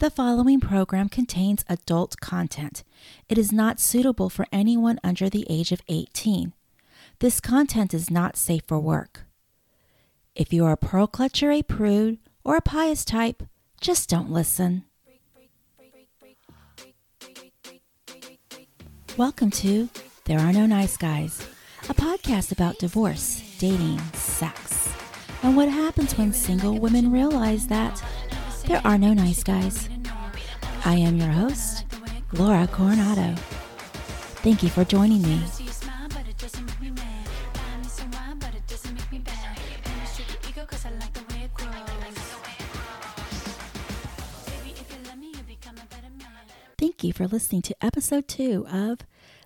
The following program contains adult content. It is not suitable for anyone under the age of 18. This content is not safe for work. If you are a pearl clutcher, a prude, or a pious type, just don't listen. Welcome to There Are No Nice Guys, a podcast about divorce, dating, sex, and what happens when single women realize that there are no nice guys. I am your host, Laura Coronado. Thank you for joining me. Thank you for listening to episode two of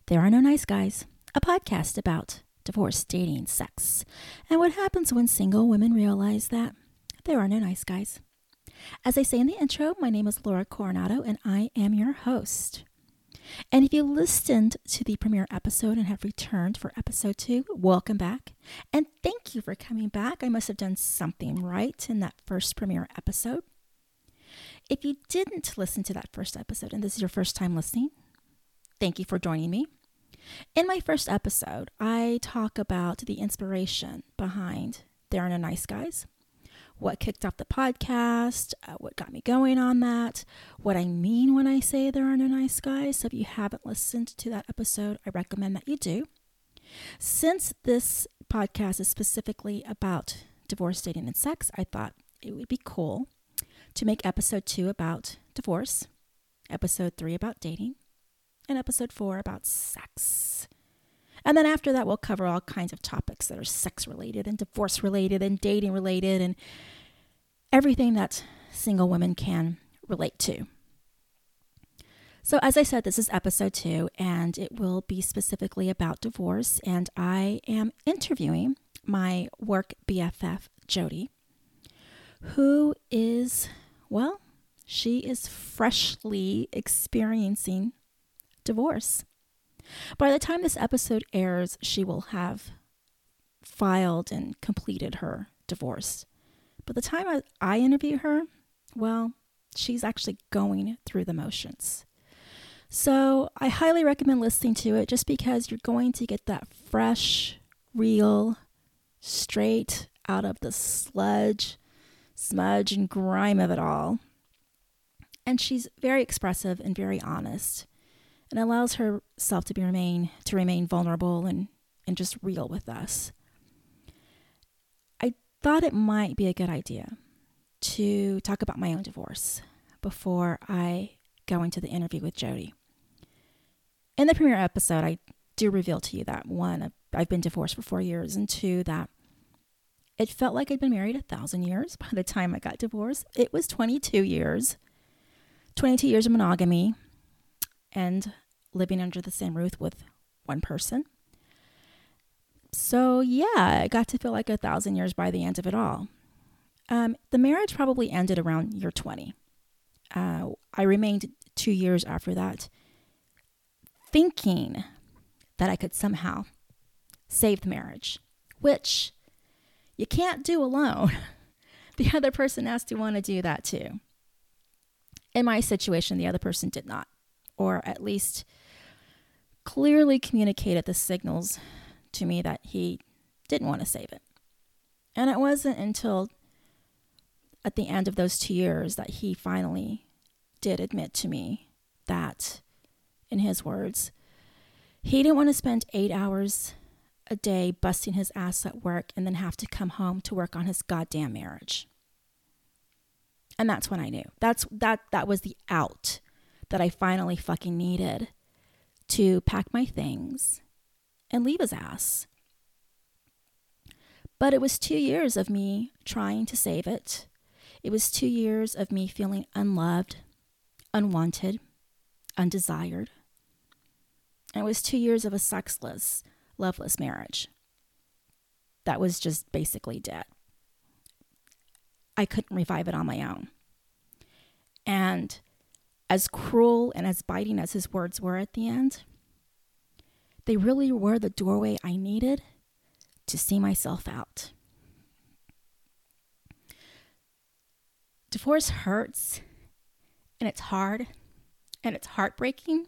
There Are No Nice Guys, a podcast about divorce, dating, sex, and what happens when single women realize that there are no nice guys. As I say in the intro, my name is Laura Coronado and I am your host. And if you listened to the premiere episode and have returned for episode two, welcome back. And thank you for coming back. I must have done something right in that first premiere episode. If you didn't listen to that first episode and this is your first time listening, thank you for joining me. In my first episode, I talk about the inspiration behind There Are No Nice Guys what kicked off the podcast, uh, what got me going on that, what I mean when I say there are no nice guys. So if you haven't listened to that episode, I recommend that you do. Since this podcast is specifically about divorce, dating, and sex, I thought it would be cool to make episode two about divorce, episode three about dating, and episode four about sex. And then after that, we'll cover all kinds of topics that are sex related and divorce related and dating related and everything that single women can relate to. So, as I said, this is episode two, and it will be specifically about divorce. And I am interviewing my work BFF, Jody, who is, well, she is freshly experiencing divorce. By the time this episode airs, she will have filed and completed her divorce. But the time I, I interview her, well, she's actually going through the motions. So I highly recommend listening to it just because you're going to get that fresh, real, straight out of the sludge, smudge, and grime of it all. And she's very expressive and very honest and allows herself to be remain to remain vulnerable and, and just real with us. I thought it might be a good idea to talk about my own divorce before I go into the interview with Jody. In the premiere episode, I do reveal to you that one, I've been divorced for four years, and two, that it felt like I'd been married a thousand years by the time I got divorced. It was 22 years, 22 years of monogamy, and living under the same roof with one person. So, yeah, it got to feel like a thousand years by the end of it all. Um, the marriage probably ended around year 20. Uh, I remained two years after that, thinking that I could somehow save the marriage, which you can't do alone. the other person has to want to do that too. In my situation, the other person did not or at least clearly communicated the signals to me that he didn't want to save it. And it wasn't until at the end of those two years that he finally did admit to me that, in his words, he didn't want to spend eight hours a day busting his ass at work and then have to come home to work on his goddamn marriage. And that's when I knew. That's that that was the out that I finally fucking needed to pack my things and leave his ass. But it was two years of me trying to save it. It was two years of me feeling unloved, unwanted, undesired. And it was two years of a sexless, loveless marriage that was just basically dead. I couldn't revive it on my own. And as cruel and as biting as his words were at the end, they really were the doorway I needed to see myself out. Divorce hurts and it's hard and it's heartbreaking.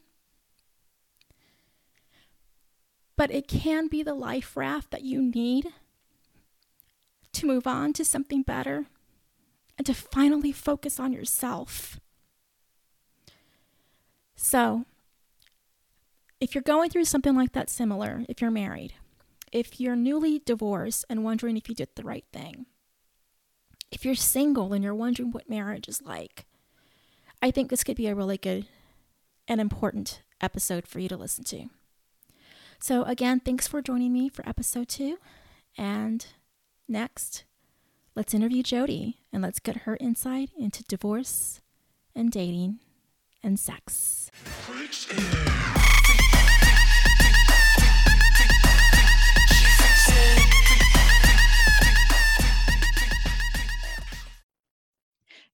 But it can be the life raft that you need to move on to something better and to finally focus on yourself. So, if you're going through something like that similar, if you're married, if you're newly divorced and wondering if you did the right thing, if you're single and you're wondering what marriage is like, I think this could be a really good and important episode for you to listen to. So, again, thanks for joining me for episode two. And next, let's interview Jody and let's get her insight into divorce and dating and sex.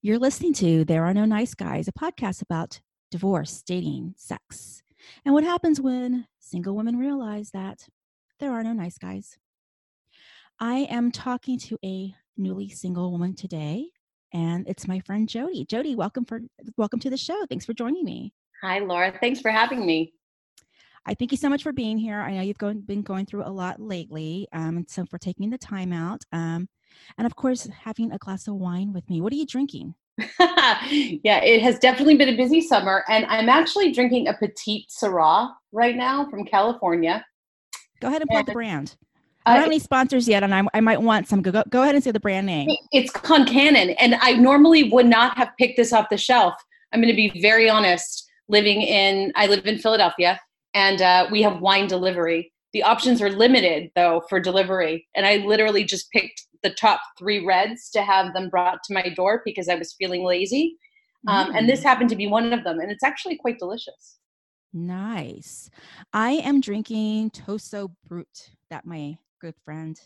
You're listening to There Are No Nice Guys, a podcast about divorce, dating, sex, and what happens when single women realize that there are no nice guys. I am talking to a newly single woman today, and it's my friend Jody. Jody, welcome for welcome to the show. Thanks for joining me. Hi, Laura. Thanks for having me. I thank you so much for being here. I know you've going, been going through a lot lately, um, and so for taking the time out, um, and of course having a glass of wine with me. What are you drinking? yeah, it has definitely been a busy summer, and I'm actually drinking a Petite Syrah right now from California. Go ahead and plug and, the brand. I don't have any sponsors yet, and I, I might want some. Go, go ahead and say the brand name. It's Concannon, and I normally would not have picked this off the shelf. I'm going to be very honest. Living in, I live in Philadelphia, and uh, we have wine delivery. The options are limited though for delivery, and I literally just picked the top three reds to have them brought to my door because I was feeling lazy. Um, mm. And this mm. happened to be one of them, and it's actually quite delicious. Nice. I am drinking Toso Brut that my good friend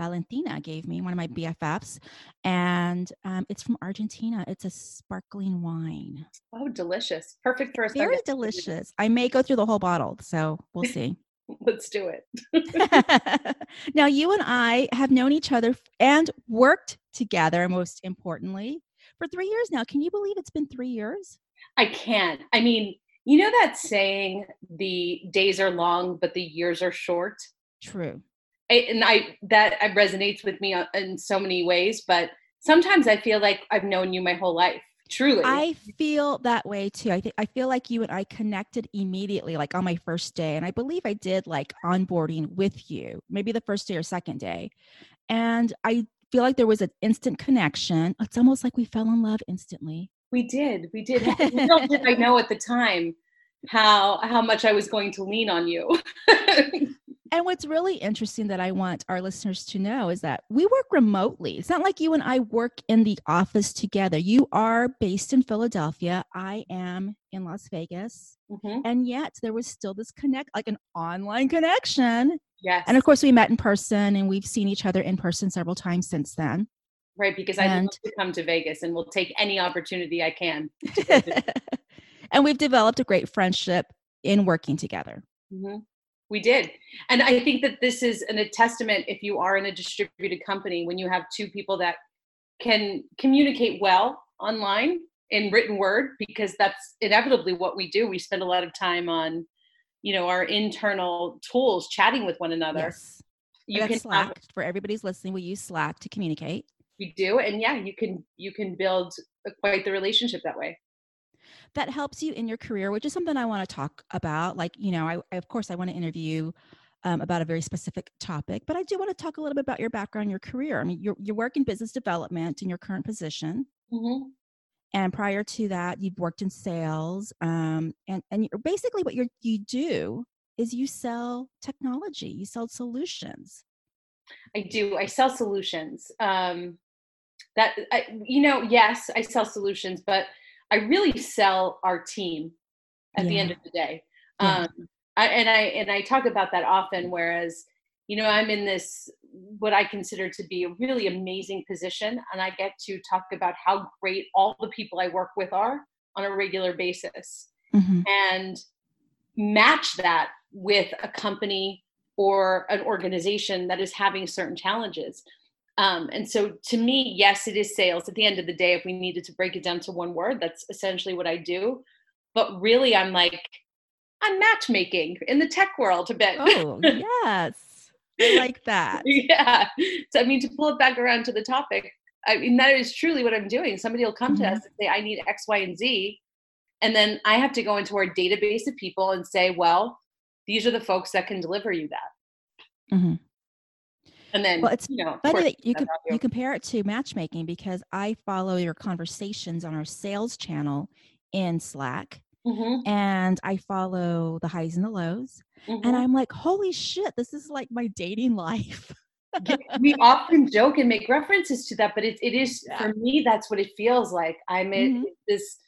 Valentina gave me, one of my BFFs, and um, it's from Argentina. It's a sparkling wine. Oh, delicious! Perfect for a very delicious. I may go through the whole bottle, so we'll see. Let's do it. now, you and I have known each other and worked together, most importantly, for three years now. Can you believe it's been three years? I can't. I mean, you know that saying, the days are long, but the years are short? True. I, and I that uh, resonates with me uh, in so many ways, but sometimes I feel like I've known you my whole life. Truly. I feel that way too. I think I feel like you and I connected immediately, like on my first day. And I believe I did like onboarding with you, maybe the first day or second day. And I feel like there was an instant connection. It's almost like we fell in love instantly. We did. We did. Little did I know at the time how how much I was going to lean on you. And what's really interesting that I want our listeners to know is that we work remotely. It's not like you and I work in the office together. You are based in Philadelphia. I am in Las Vegas. Mm-hmm. And yet there was still this connect, like an online connection. Yes. And of course, we met in person and we've seen each other in person several times since then. Right. Because I love to come to Vegas and will take any opportunity I can. and we've developed a great friendship in working together. Mm-hmm we did. And i think that this is an, a testament if you are in a distributed company when you have two people that can communicate well online in written word because that's inevitably what we do. We spend a lot of time on you know our internal tools chatting with one another. Yes. you can slack. Have, for everybody's listening we use slack to communicate. We do and yeah you can you can build uh, quite the relationship that way that helps you in your career, which is something I want to talk about. Like, you know, I, I of course I want to interview um, about a very specific topic, but I do want to talk a little bit about your background, your career. I mean, you you work in business development in your current position. Mm-hmm. And prior to that, you've worked in sales, um, and and basically what you you do is you sell technology, you sell solutions. I do. I sell solutions. Um, that I, you know, yes, I sell solutions, but I really sell our team at yeah. the end of the day. Yeah. Um, I, and I and I talk about that often. Whereas, you know, I'm in this what I consider to be a really amazing position, and I get to talk about how great all the people I work with are on a regular basis, mm-hmm. and match that with a company or an organization that is having certain challenges. Um, and so to me, yes, it is sales. At the end of the day, if we needed to break it down to one word, that's essentially what I do. But really, I'm like, I'm matchmaking in the tech world a bit. Oh, yes. I like that. yeah. So, I mean, to pull it back around to the topic, I mean, that is truly what I'm doing. Somebody will come mm-hmm. to us and say, I need X, Y, and Z. And then I have to go into our database of people and say, well, these are the folks that can deliver you that. Mm-hmm. And then, well, it's you know, funny that you, can, you compare it to matchmaking because I follow your conversations on our sales channel in Slack. Mm-hmm. And I follow the highs and the lows. Mm-hmm. And I'm like, holy shit, this is like my dating life. we often joke and make references to that, but it, it is yeah. for me, that's what it feels like. I'm in mm-hmm. this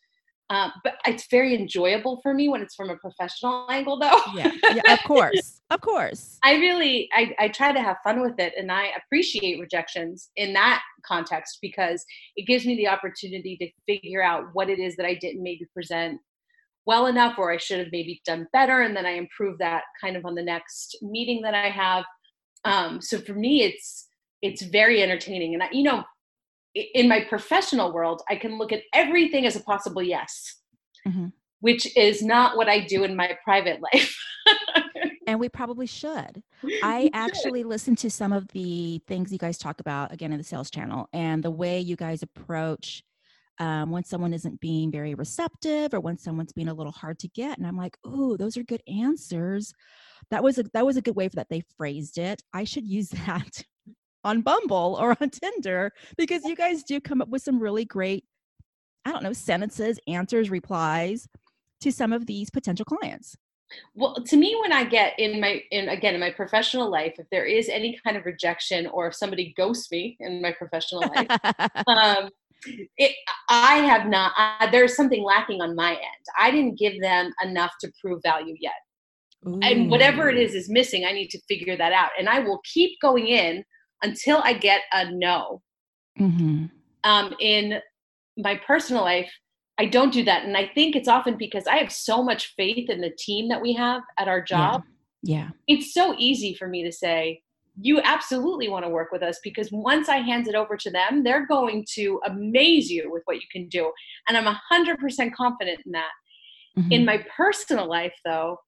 uh, but it's very enjoyable for me when it's from a professional angle, though. yeah, yeah, of course, of course. I really, I, I try to have fun with it, and I appreciate rejections in that context because it gives me the opportunity to figure out what it is that I didn't maybe present well enough, or I should have maybe done better, and then I improve that kind of on the next meeting that I have. Um, so for me, it's it's very entertaining, and I, you know, in my professional world, I can look at everything as a possible yes, mm-hmm. which is not what I do in my private life. and we probably should. I actually listened to some of the things you guys talk about again in the sales channel and the way you guys approach um, when someone isn't being very receptive or when someone's being a little hard to get. And I'm like, oh, those are good answers. That was a that was a good way for that they phrased it. I should use that on Bumble or on Tinder because you guys do come up with some really great, I don't know, sentences, answers, replies to some of these potential clients. Well, to me, when I get in my, in again, in my professional life, if there is any kind of rejection or if somebody ghosts me in my professional life, um, it, I have not, I, there's something lacking on my end. I didn't give them enough to prove value yet. Ooh. And whatever it is is missing, I need to figure that out. And I will keep going in until I get a no. Mm-hmm. Um, in my personal life, I don't do that. And I think it's often because I have so much faith in the team that we have at our job. Yeah. yeah. It's so easy for me to say, you absolutely want to work with us because once I hand it over to them, they're going to amaze you with what you can do. And I'm 100% confident in that. Mm-hmm. In my personal life, though,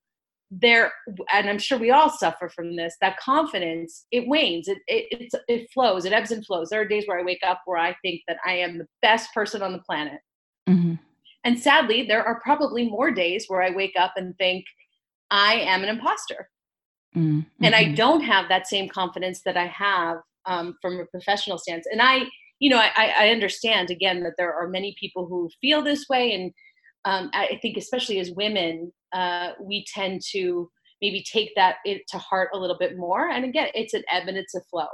there and i'm sure we all suffer from this that confidence it wanes it, it it flows it ebbs and flows. There are days where i wake up where i think that i am the best person on the planet. Mm-hmm. and sadly there are probably more days where i wake up and think i am an imposter. Mm-hmm. and i don't have that same confidence that i have um, from a professional stance. And i you know I, I understand again that there are many people who feel this way. And um, I think especially as women, uh, we tend to maybe take that to heart a little bit more. And again, it's an ebb and it's a flow.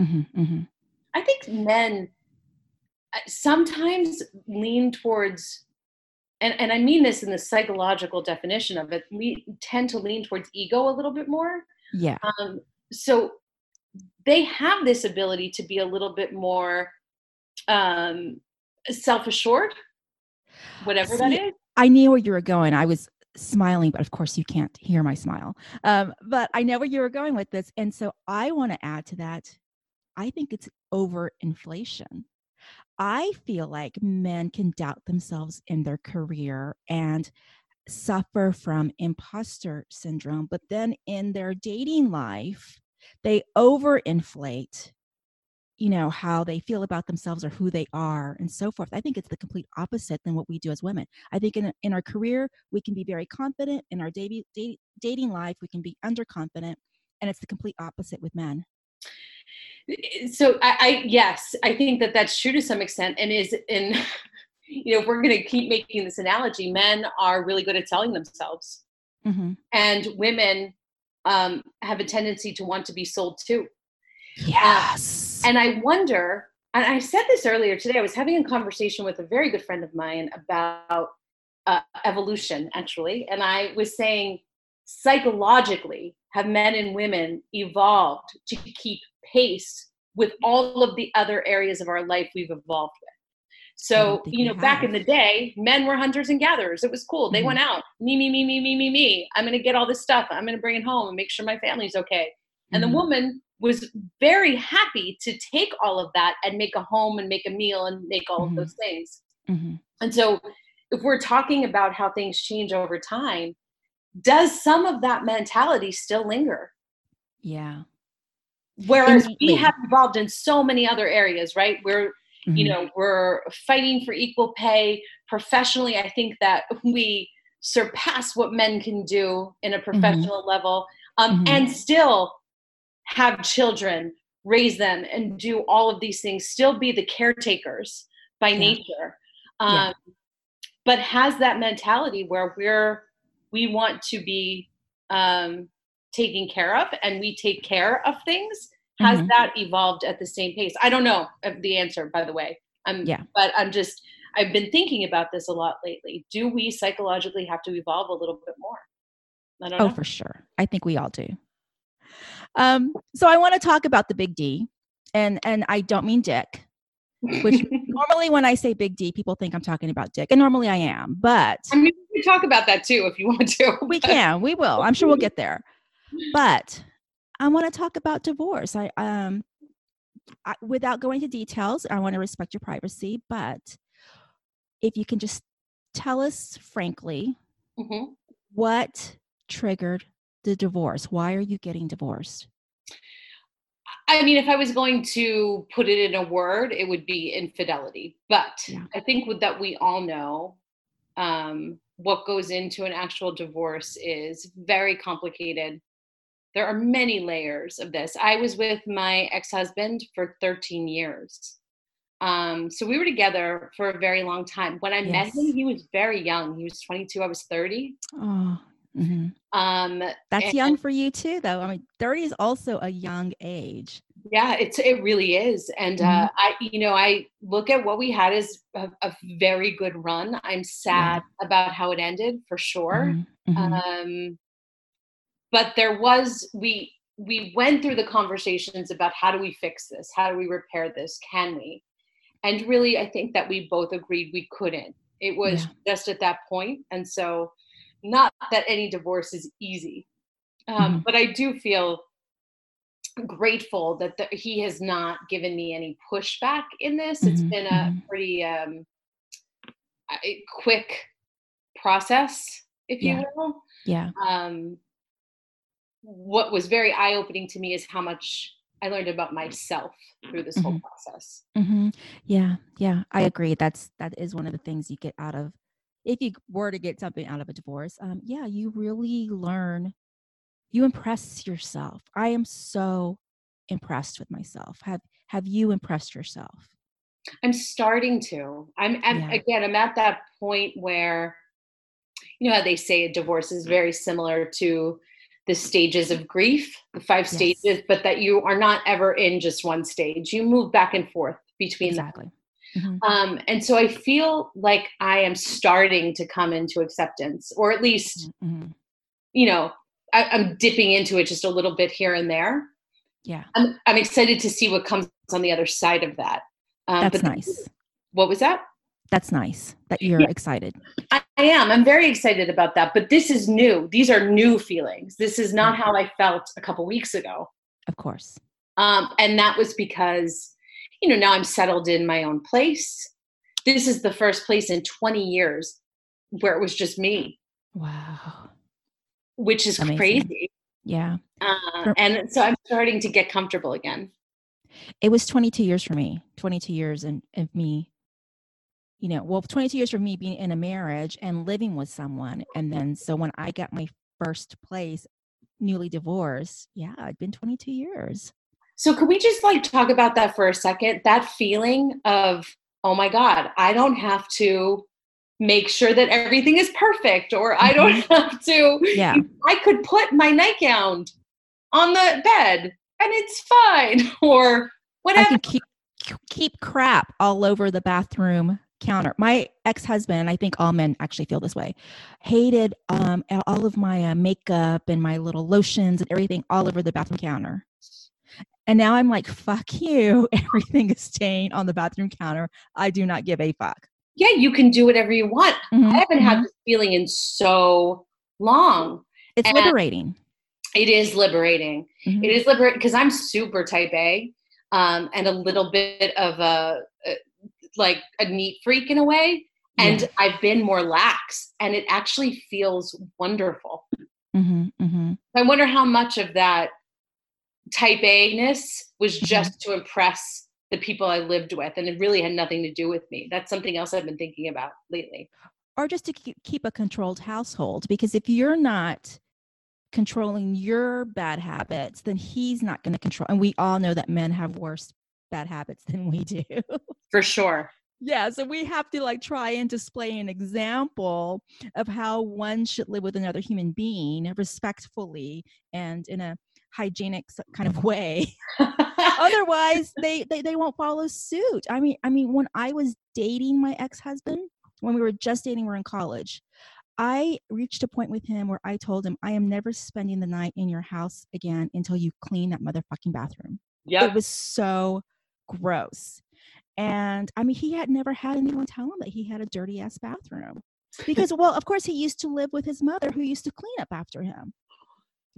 Mm-hmm, mm-hmm. I think men sometimes lean towards, and, and I mean this in the psychological definition of it, we tend to lean towards ego a little bit more. Yeah. Um, so they have this ability to be a little bit more um, self assured whatever See, that is. I knew where you were going. I was smiling, but of course you can't hear my smile. Um, but I know where you were going with this. And so I want to add to that. I think it's over inflation. I feel like men can doubt themselves in their career and suffer from imposter syndrome, but then in their dating life, they overinflate you know how they feel about themselves or who they are and so forth. I think it's the complete opposite than what we do as women. I think in, in our career we can be very confident. In our dating, dating life we can be underconfident and it's the complete opposite with men. So I, I yes i think that that's true to some extent and is in you know if we're going to keep making this analogy men are really good at selling themselves. Mm-hmm. and women um, have a tendency to want to be sold too Yes. And I wonder, and I said this earlier today, I was having a conversation with a very good friend of mine about uh, evolution, actually. And I was saying, psychologically, have men and women evolved to keep pace with all of the other areas of our life we've evolved with? So, you know, back in the day, men were hunters and gatherers. It was cool. They mm-hmm. went out, me, me, me, me, me, me, me. I'm going to get all this stuff. I'm going to bring it home and make sure my family's okay. And mm-hmm. the woman was very happy to take all of that and make a home and make a meal and make all Mhm. of those things. hmm And so, if we're talking about how things change over time, does some of that mentality still linger? Yeah. Whereas Innately. we have evolved in so many other areas, right? We're, you Mhm. know, we're fighting for equal pay professionally. I think that we surpass what men can do in a professional level um, Mhm. and still have children, raise them, and do all of these things, still be the caretakers by Yeah. nature. Yeah. Um, but has that mentality where we're we want to be um, taken care of and we take care of things has Mhm. that evolved at the same pace i don't know the answer by the way i'm Yeah. but i'm just i've been thinking about this a lot lately do we psychologically have to evolve a little bit more i don't Oh, know for sure. I think we all do. Um, so I want to talk about the big D, and and I don't mean Dick. Which normally when I say big D, people think I'm talking about Dick, and normally I am. But i mean we can talk about that too if you want to we can, we will. I'm sure we'll get there. But I want to talk about divorce. I um, I, without going into details, I want to respect your privacy. But if you can just tell us frankly, Mhm. what triggered the divorce? Why are you getting divorced? I mean, if I was going to put it in a word, it would be infidelity. But Yeah. I think with that we all know um, what goes into an actual divorce is very complicated. There are many layers of this. I was with my ex-husband for 13 years. Um, so we were together for a very long time. When I met him, he was very young. He was 22. I was 30. Oh, mhm. Um, that's and- young for you too, though. I mean, 30 is also a young age. Yeah, it's it really is, and Mm-hmm. uh, I, you know, I look at what we had as a, a very good run. I'm sad about how it ended for sure, Mhm, mhm. um, but there was we we went through the conversations about how do we fix this, how do we repair this, can we? And really, I think that we both agreed we couldn't. It was Yeah. just at that point, and so not that any divorce is easy, um, Mhm. but I do feel grateful that the, he has not given me any pushback in this. It's Mhm, been a mhm. pretty um, quick process, if Yeah. you will. Yeah. Um, what was very eye opening to me is how much I learned about myself through this whole Mhm. process. hmm Yeah. Yeah. I agree. That's that is one of the things you get out of if you were to get something out of a divorce. Um, yeah, you really learn. You impress yourself. I am so impressed with myself. Have Have you impressed yourself? I'm starting to. I'm, I'm Yeah. again. I'm at that point where, you know, how they say a divorce is very similar to the stages of grief, the five Yes. stages, but that you are not ever in just one stage. You move back and forth between them. Mhm. Um, and so I feel like I am starting to come into acceptance, or at least, Mhm. you know, I, I'm dipping into it just a little bit here and there. Yeah. I'm, I'm excited to see what comes on the other side of that. Um, That's but nice. What was that? That's nice that you're Yeah. excited. I, I am. I'm very excited about that. But this is new. These are new feelings. This is not Yeah. how I felt a couple weeks ago. Of course. Um, and that was because, you know, now I'm settled in my own place. This is the first place in 20 years where it was just me, Wow. which is Amazing. crazy. Yeah. Uh, For- and so I'm starting to get comfortable again. It was 22 years for me. 22 years and of me you know, well 22 years for me being in a marriage and living with someone and then so when I got my first place newly divorced, yeah, it'd been 22 years. So could we just like talk about that for a second? That feeling of, oh my God, I don't have to make sure that everything is perfect, or I don't have to. Mm-hmm. Yeah. I could put my nightgown on the bed and it's fine, or I whatever. could keep keep crap all over the bathroom counter. My ex-husband, I think all men actually feel this way, hated um all of my uh, makeup and my little lotions and everything all over the bathroom counter. And now I'm like, fuck you. Everything is staying on the bathroom counter. I do not give a fuck. yeah, you can do whatever you want. Mhm, I haven't had this feeling in so long. It's and- liberating. It is liberating. Mm-hmm. It is liberating because I'm super type A um, and a little bit of a, a, like a neat freak in a way. And yeah. I've been more lax, and it actually feels wonderful. Mm-hmm, mm-hmm. I wonder how much of that type A ness was mm-hmm. just to impress the people I lived with, and it really had nothing to do with me. That's something else I've been thinking about lately. Or just to keep a controlled household, because if you're not controlling your bad habits, then he's not going to control. And we all know that men have worse bad habits than we do. For sure. Yeah, so we have to like try and display an example of how one should live with another human being respectfully and in a hygienic kind of mm-hmm. way. Otherwise, they, they they won't follow suit. I mean, I mean, when I was dating my ex-husband, when we were just dating, we we're in college. I reached a point with him where I told him, I am never spending the night in your house again until you clean that motherfucking bathroom. Yeah. It was so gross. And I mean, he had never had anyone tell him that he had a dirty ass bathroom. Because, well, of course, he used to live with his mother who used to clean up after him.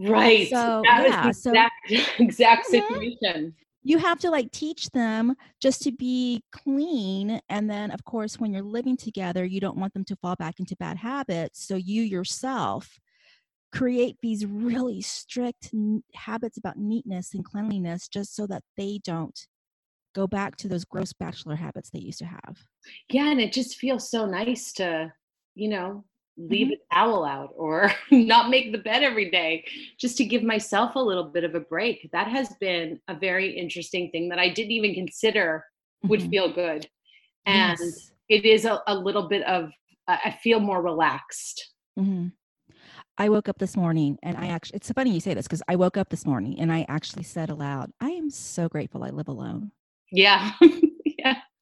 Right. So, that yeah, was the exact, so, exact uh-huh. situation. You have to like teach them just to be clean and then of course when you're living together you don't want them to fall back into bad habits. So you yourself create these really strict n- habits about neatness and cleanliness just so that they don't go back to those gross bachelor habits they used to have. Yeah and it just feels so nice to you know leave mm-hmm. a towel out or not make the bed every day just to give myself a little bit of a break that has been a very interesting thing that i didn't even consider would mm-hmm. feel good and yes. it is a, a, little bit of uh, i feel more relaxed mm-hmm. i woke up this morning and i actually it's funny you say this because i woke up this morning and i actually said aloud i am so grateful i live alone yeah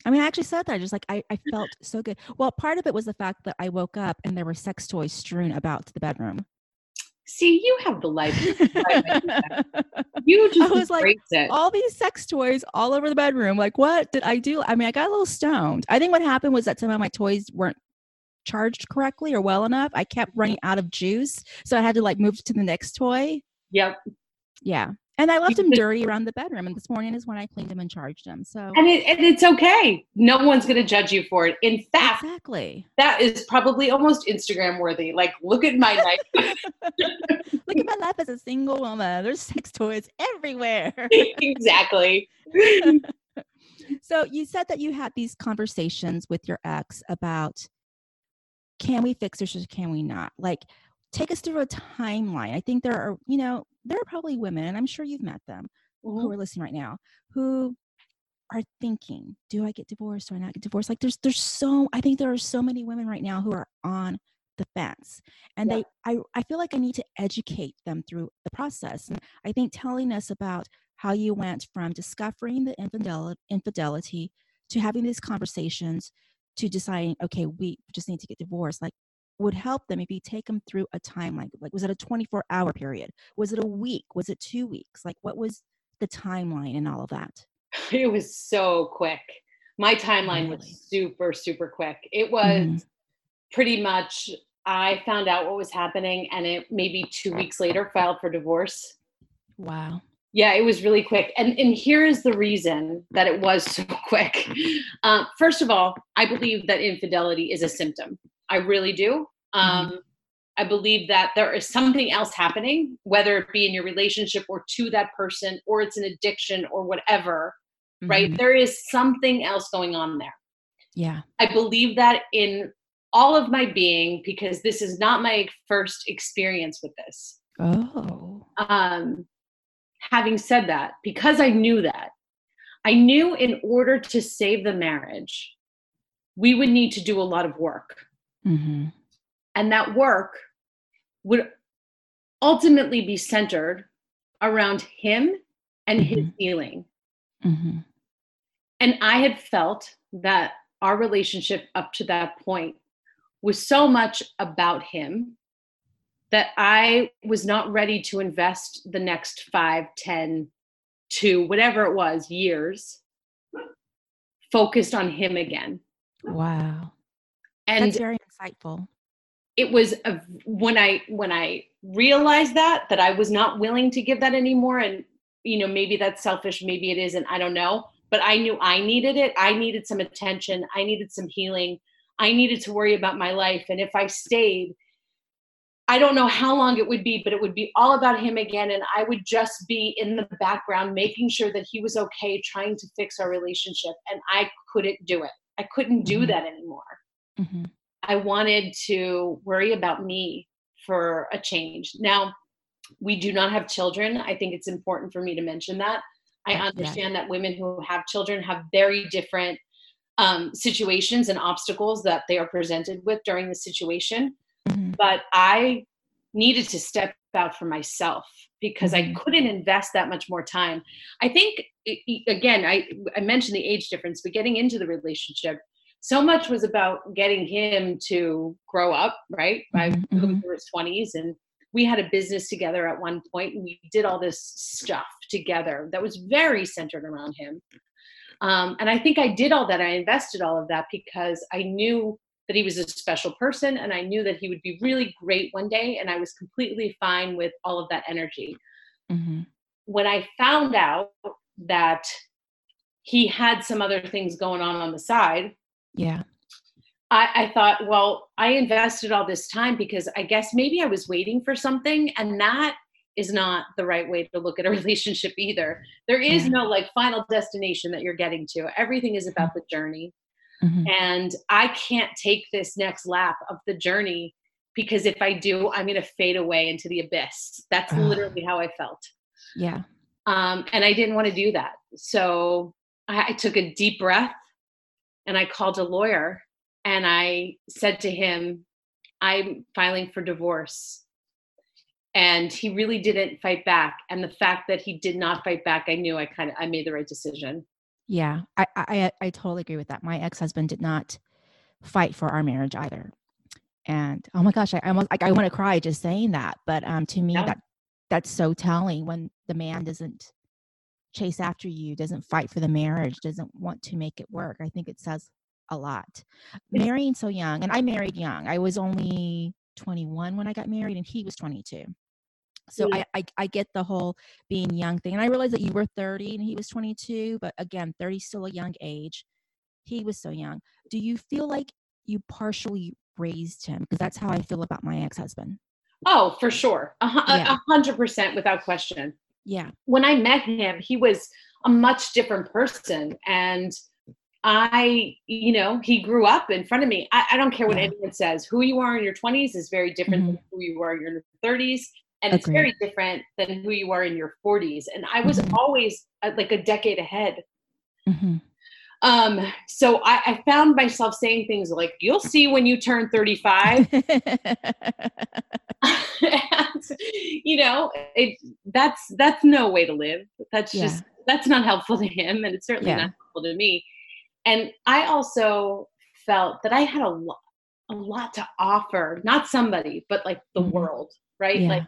I mean, I actually said that. Just like I, I felt so good. Well, part of it was the fact that I woke up and there were sex toys strewn about the bedroom. See, you have the life. you just I was like it. all these sex toys all over the bedroom. Like, what did I do? I mean, I got a little stoned. I think what happened was that some of my toys weren't charged correctly or well enough. I kept mm-hmm. running out of juice, so I had to like move to the next toy. Yep. Yeah. And I left him dirty around the bedroom. And this morning is when I cleaned him and charged him. So and, it, and it's okay. No one's going to judge you for it. In fact, exactly that is probably almost Instagram worthy. Like, look at my life. look at my life as a single woman. There's sex toys everywhere. exactly. so you said that you had these conversations with your ex about can we fix this or can we not? Like, take us through a timeline. I think there are, you know, there are probably women, and I'm sure you've met them mm-hmm. who are listening right now, who are thinking, do I get divorced? Do I not get divorced? Like there's there's so I think there are so many women right now who are on the fence. And yeah. they I, I feel like I need to educate them through the process. And I think telling us about how you went from discovering the infidelity, infidelity to having these conversations to deciding, okay, we just need to get divorced. Like would help them if you take them through a timeline. Like, was it a 24 hour period? Was it a week? Was it two weeks? Like, what was the timeline and all of that? It was so quick. My timeline really? was super, super quick. It was mm-hmm. pretty much, I found out what was happening and it maybe two weeks later filed for divorce. Wow. Yeah, it was really quick. And, and here is the reason that it was so quick. Uh, first of all, I believe that infidelity is a symptom. I really do. Mm-hmm. Um, mm-hmm. I believe that there is something else happening, whether it be in your relationship or to that person, or it's an addiction or whatever, mm-hmm. right? There is something else going on there. Yeah. I believe that in all of my being because this is not my first experience with this. Oh. Um, having said that, because I knew that, I knew in order to save the marriage, we would need to do a lot of work. Mm-hmm. And that work would ultimately be centered around him and mm-hmm. his healing. Mm-hmm. And I had felt that our relationship up to that point was so much about him that I was not ready to invest the next five, ten, to whatever it was, years focused on him again. Wow. And That's very insightful. it was a, when I when I realized that that I was not willing to give that anymore, and you know maybe that's selfish, maybe it isn't, I don't know. But I knew I needed it. I needed some attention. I needed some healing. I needed to worry about my life, and if I stayed, I don't know how long it would be, but it would be all about him again. And I would just be in the background, making sure that he was okay, trying to fix our relationship. And I couldn't do it. I couldn't do mm-hmm. that anymore. Mm-hmm. I wanted to worry about me for a change. Now, we do not have children. I think it's important for me to mention that. I understand yeah. that women who have children have very different um, situations and obstacles that they are presented with during the situation. Mm-hmm. But I needed to step out for myself because mm-hmm. I couldn't invest that much more time. I think again, I I mentioned the age difference, but getting into the relationship, so much was about getting him to grow up, right? By mm-hmm. mm-hmm. his twenties, and we had a business together at one point, and we did all this stuff together that was very centered around him. Um, and I think I did all that. I invested all of that because I knew that he was a special person and I knew that he would be really great one day. And I was completely fine with all of that energy. Mm-hmm. When I found out that he had some other things going on on the side, yeah. I, I, thought, well, I invested all this time because I guess maybe I was waiting for something, and that is not the right way to look at a relationship either. There is yeah. no like final destination that you're getting to. Everything is about the journey. Mm-hmm. And I can't take this next lap of the journey because if I do, I'm going to fade away into the abyss. That's literally how I felt. Yeah. Um, and I didn't want to do that. So I, I took a deep breath and I called a lawyer and I said to him, I'm filing for divorce. And he really didn't fight back. And the fact that he did not fight back, I knew I kind of I made the right decision. Yeah, I, I I totally agree with that. My ex husband did not fight for our marriage either, and oh my gosh, I, I almost like I want to cry just saying that. But um, to me, yeah. that that's so telling when the man doesn't chase after you, doesn't fight for the marriage, doesn't want to make it work. I think it says a lot. Marrying so young, and I married young. I was only 21 when I got married, and he was 22 so mm. I, I, I get the whole being young thing and i realized that you were 30 and he was 22 but again 30 still a young age. He was so young. Do you feel like you partially raised him? Because that's how i feel about my ex-husband. Oh for sure. A hundred percent without question yeah when i met him he was a much different person and I, you know, he grew up in front of me. I, I don't care what yeah. anyone says. Who you are in your 20s is very different mm-hmm. than who you are in your 30s and it's very different than who you are in your 40s and i was mm-hmm. always uh, like a decade ahead mm-hmm. Um so I, I found myself saying things like you'll see when you turn 35 and, you know it that's that's no way to live that's yeah. just that's not helpful to him and it's certainly yeah. not helpful to me and i also felt that i had a lot a lot to offer not somebody but like the mm-hmm. world right yeah. like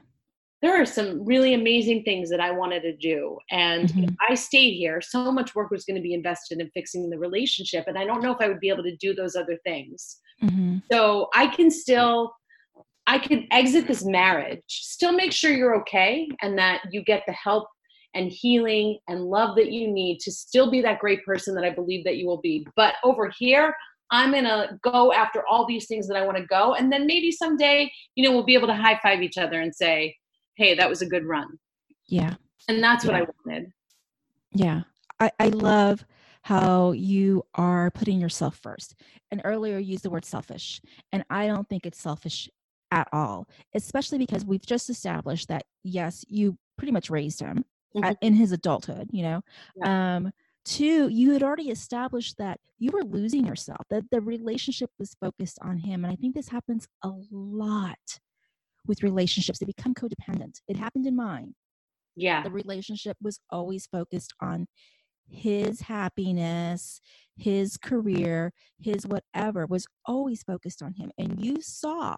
there are some really amazing things that I wanted to do. And mm-hmm. if I stayed here, so much work was going to be invested in fixing the relationship. And I don't know if I would be able to do those other things. Mm-hmm. So I can still, I can exit this marriage, still make sure you're okay and that you get the help and healing and love that you need to still be that great person that I believe that you will be. But over here, I'm to go after all these things that I want to go. And then maybe someday, you know, we'll be able to high five each other and say, hey, that was a good run. Yeah. And that's yeah. what I wanted. Yeah. I, I love how you are putting yourself first. And earlier you used the word selfish. And I don't think it's selfish at all, especially because we've just established that, yes, you pretty much raised him mm-hmm. at, in his adulthood, you know. Yeah. Um, two, you had already established that you were losing yourself, that the relationship was focused on him. And I think this happens a lot with relationships they become codependent. It happened in mine. Yeah. The relationship was always focused on his happiness his career his whatever was always focused on him. And you saw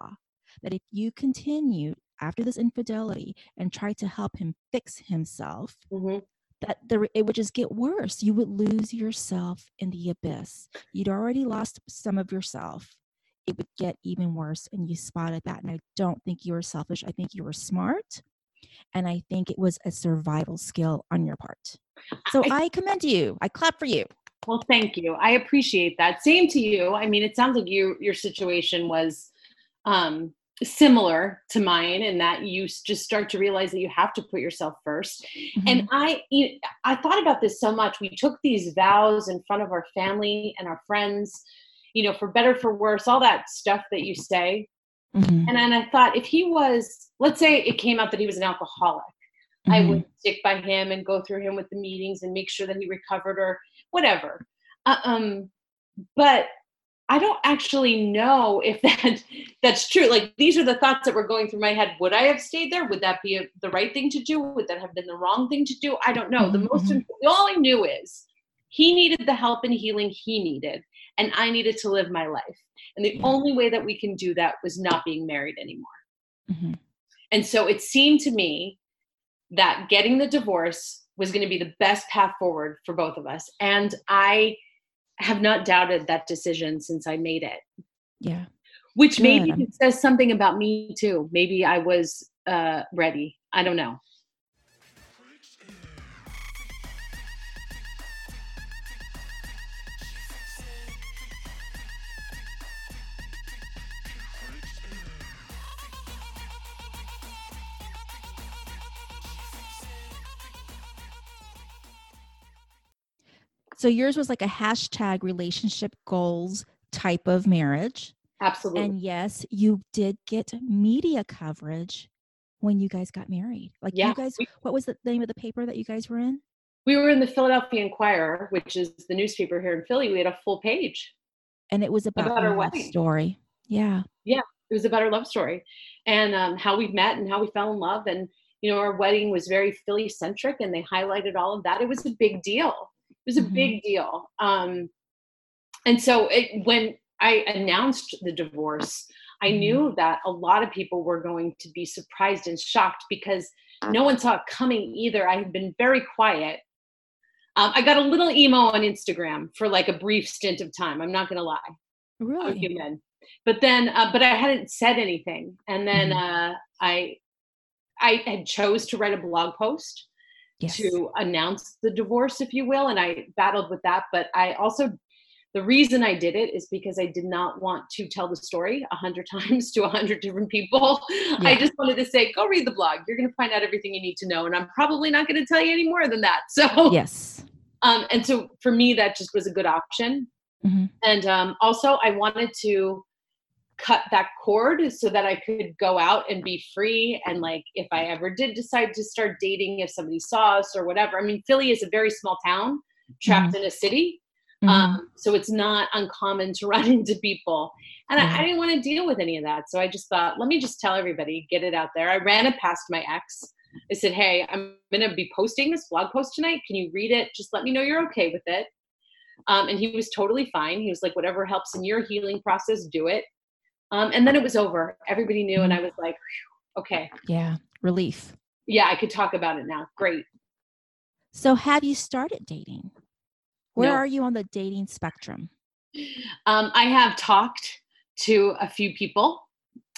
that if you continued after this infidelity and tried to help him fix himself mm-hmm. that the, it would just get worse. You would lose yourself in the abyss. You'd already lost some of yourself it would get even worse. And you spotted that. And I don't think you were selfish. I think you were smart. And I think it was a survival skill on your part. So I, I commend you. I clap for you. Well, thank you. I appreciate that. Same to you. I mean, it sounds like you your situation was um similar to mine in that you just start to realize that you have to put yourself 1st mm-hmm. and i i thought about this so much we took these vows in front of our family and our friends you know for better for worse all that stuff that you say mm-hmm. and then i thought if he was let's say it came out that he was an alcoholic mm-hmm. i would stick by him and go through him with the meetings and make sure that he recovered or whatever uh, um but I don't actually know if that that's true. Like these are the thoughts that were going through my head. Would I have stayed there? Would that be a, the right thing to do? Would that have been the wrong thing to do? I don't know. The most mm-hmm. all I knew is he needed the help and healing he needed, and I needed to live my life. And the only way that we can do that was not being married anymore. Mm-hmm. And so it seemed to me that getting the divorce was going to be the best path forward for both of us. And I have not doubted that decision since I made it. Yeah. Which Good. maybe says something about me too. Maybe I was uh, ready. I don't know. So yours was like a hashtag relationship goals type of marriage. Absolutely. And yes, you did get media coverage when you guys got married. Like yeah. you guys, what was the name of the paper that you guys were in? We were in the Philadelphia Inquirer, which is the newspaper here in Philly. We had a full page. And it was about, about our love story. Yeah. Yeah. It was about our love story and um, how we met and how we fell in love. And, you know, our wedding was very Philly centric and they highlighted all of that. It was a big deal. It was a mm-hmm. big deal. Um, and so it, when I announced the divorce, I mm-hmm. knew that a lot of people were going to be surprised and shocked because no one saw it coming either. I had been very quiet. Um, I got a little emo on Instagram for like a brief stint of time. I'm not going to lie. Really? human. But then, uh, but I hadn't said anything. And then mm-hmm. uh, I, I had chose to write a blog post yes. to announce the divorce, if you will. And I battled with that. But I also, the reason I did it is because I did not want to tell the story a hundred times to a hundred different people. Yeah. I just wanted to say, go read the blog. You're going to find out everything you need to know. And I'm probably not going to tell you any more than that. So, yes. Um, and so for me, that just was a good option. Mm-hmm. And um, also, I wanted to cut that cord so that I could go out and be free. And like, if I ever did decide to start dating, if somebody saw us or whatever, I mean, Philly is a very small town trapped mm-hmm. in a city. Mm-hmm. Um, so it's not uncommon to run into people. And I, I didn't want to deal with any of that. So I just thought, let me just tell everybody, get it out there. I ran it past my ex. I said, hey, I'm going to be posting this blog post tonight. Can you read it? Just let me know you're okay with it. Um, and he was totally fine. He was like, whatever helps in your healing process, do it. Um, and then it was over. Everybody knew, and I was like, okay. Yeah, relief. Yeah, I could talk about it now. Great. So, have you started dating? Where no. are you on the dating spectrum? Um, I have talked to a few people.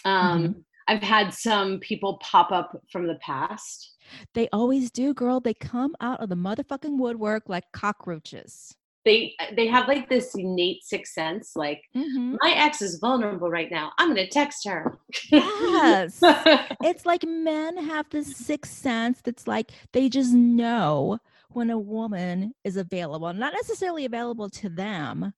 Um, mm-hmm. I've had some people pop up from the past. They always do, girl. They come out of the motherfucking woodwork like cockroaches they they have like this innate sixth sense like mm-hmm. my ex is vulnerable right now. I'm gonna text her. Yes. It's like men have this sixth sense that's like they just know when a woman is available not necessarily available to them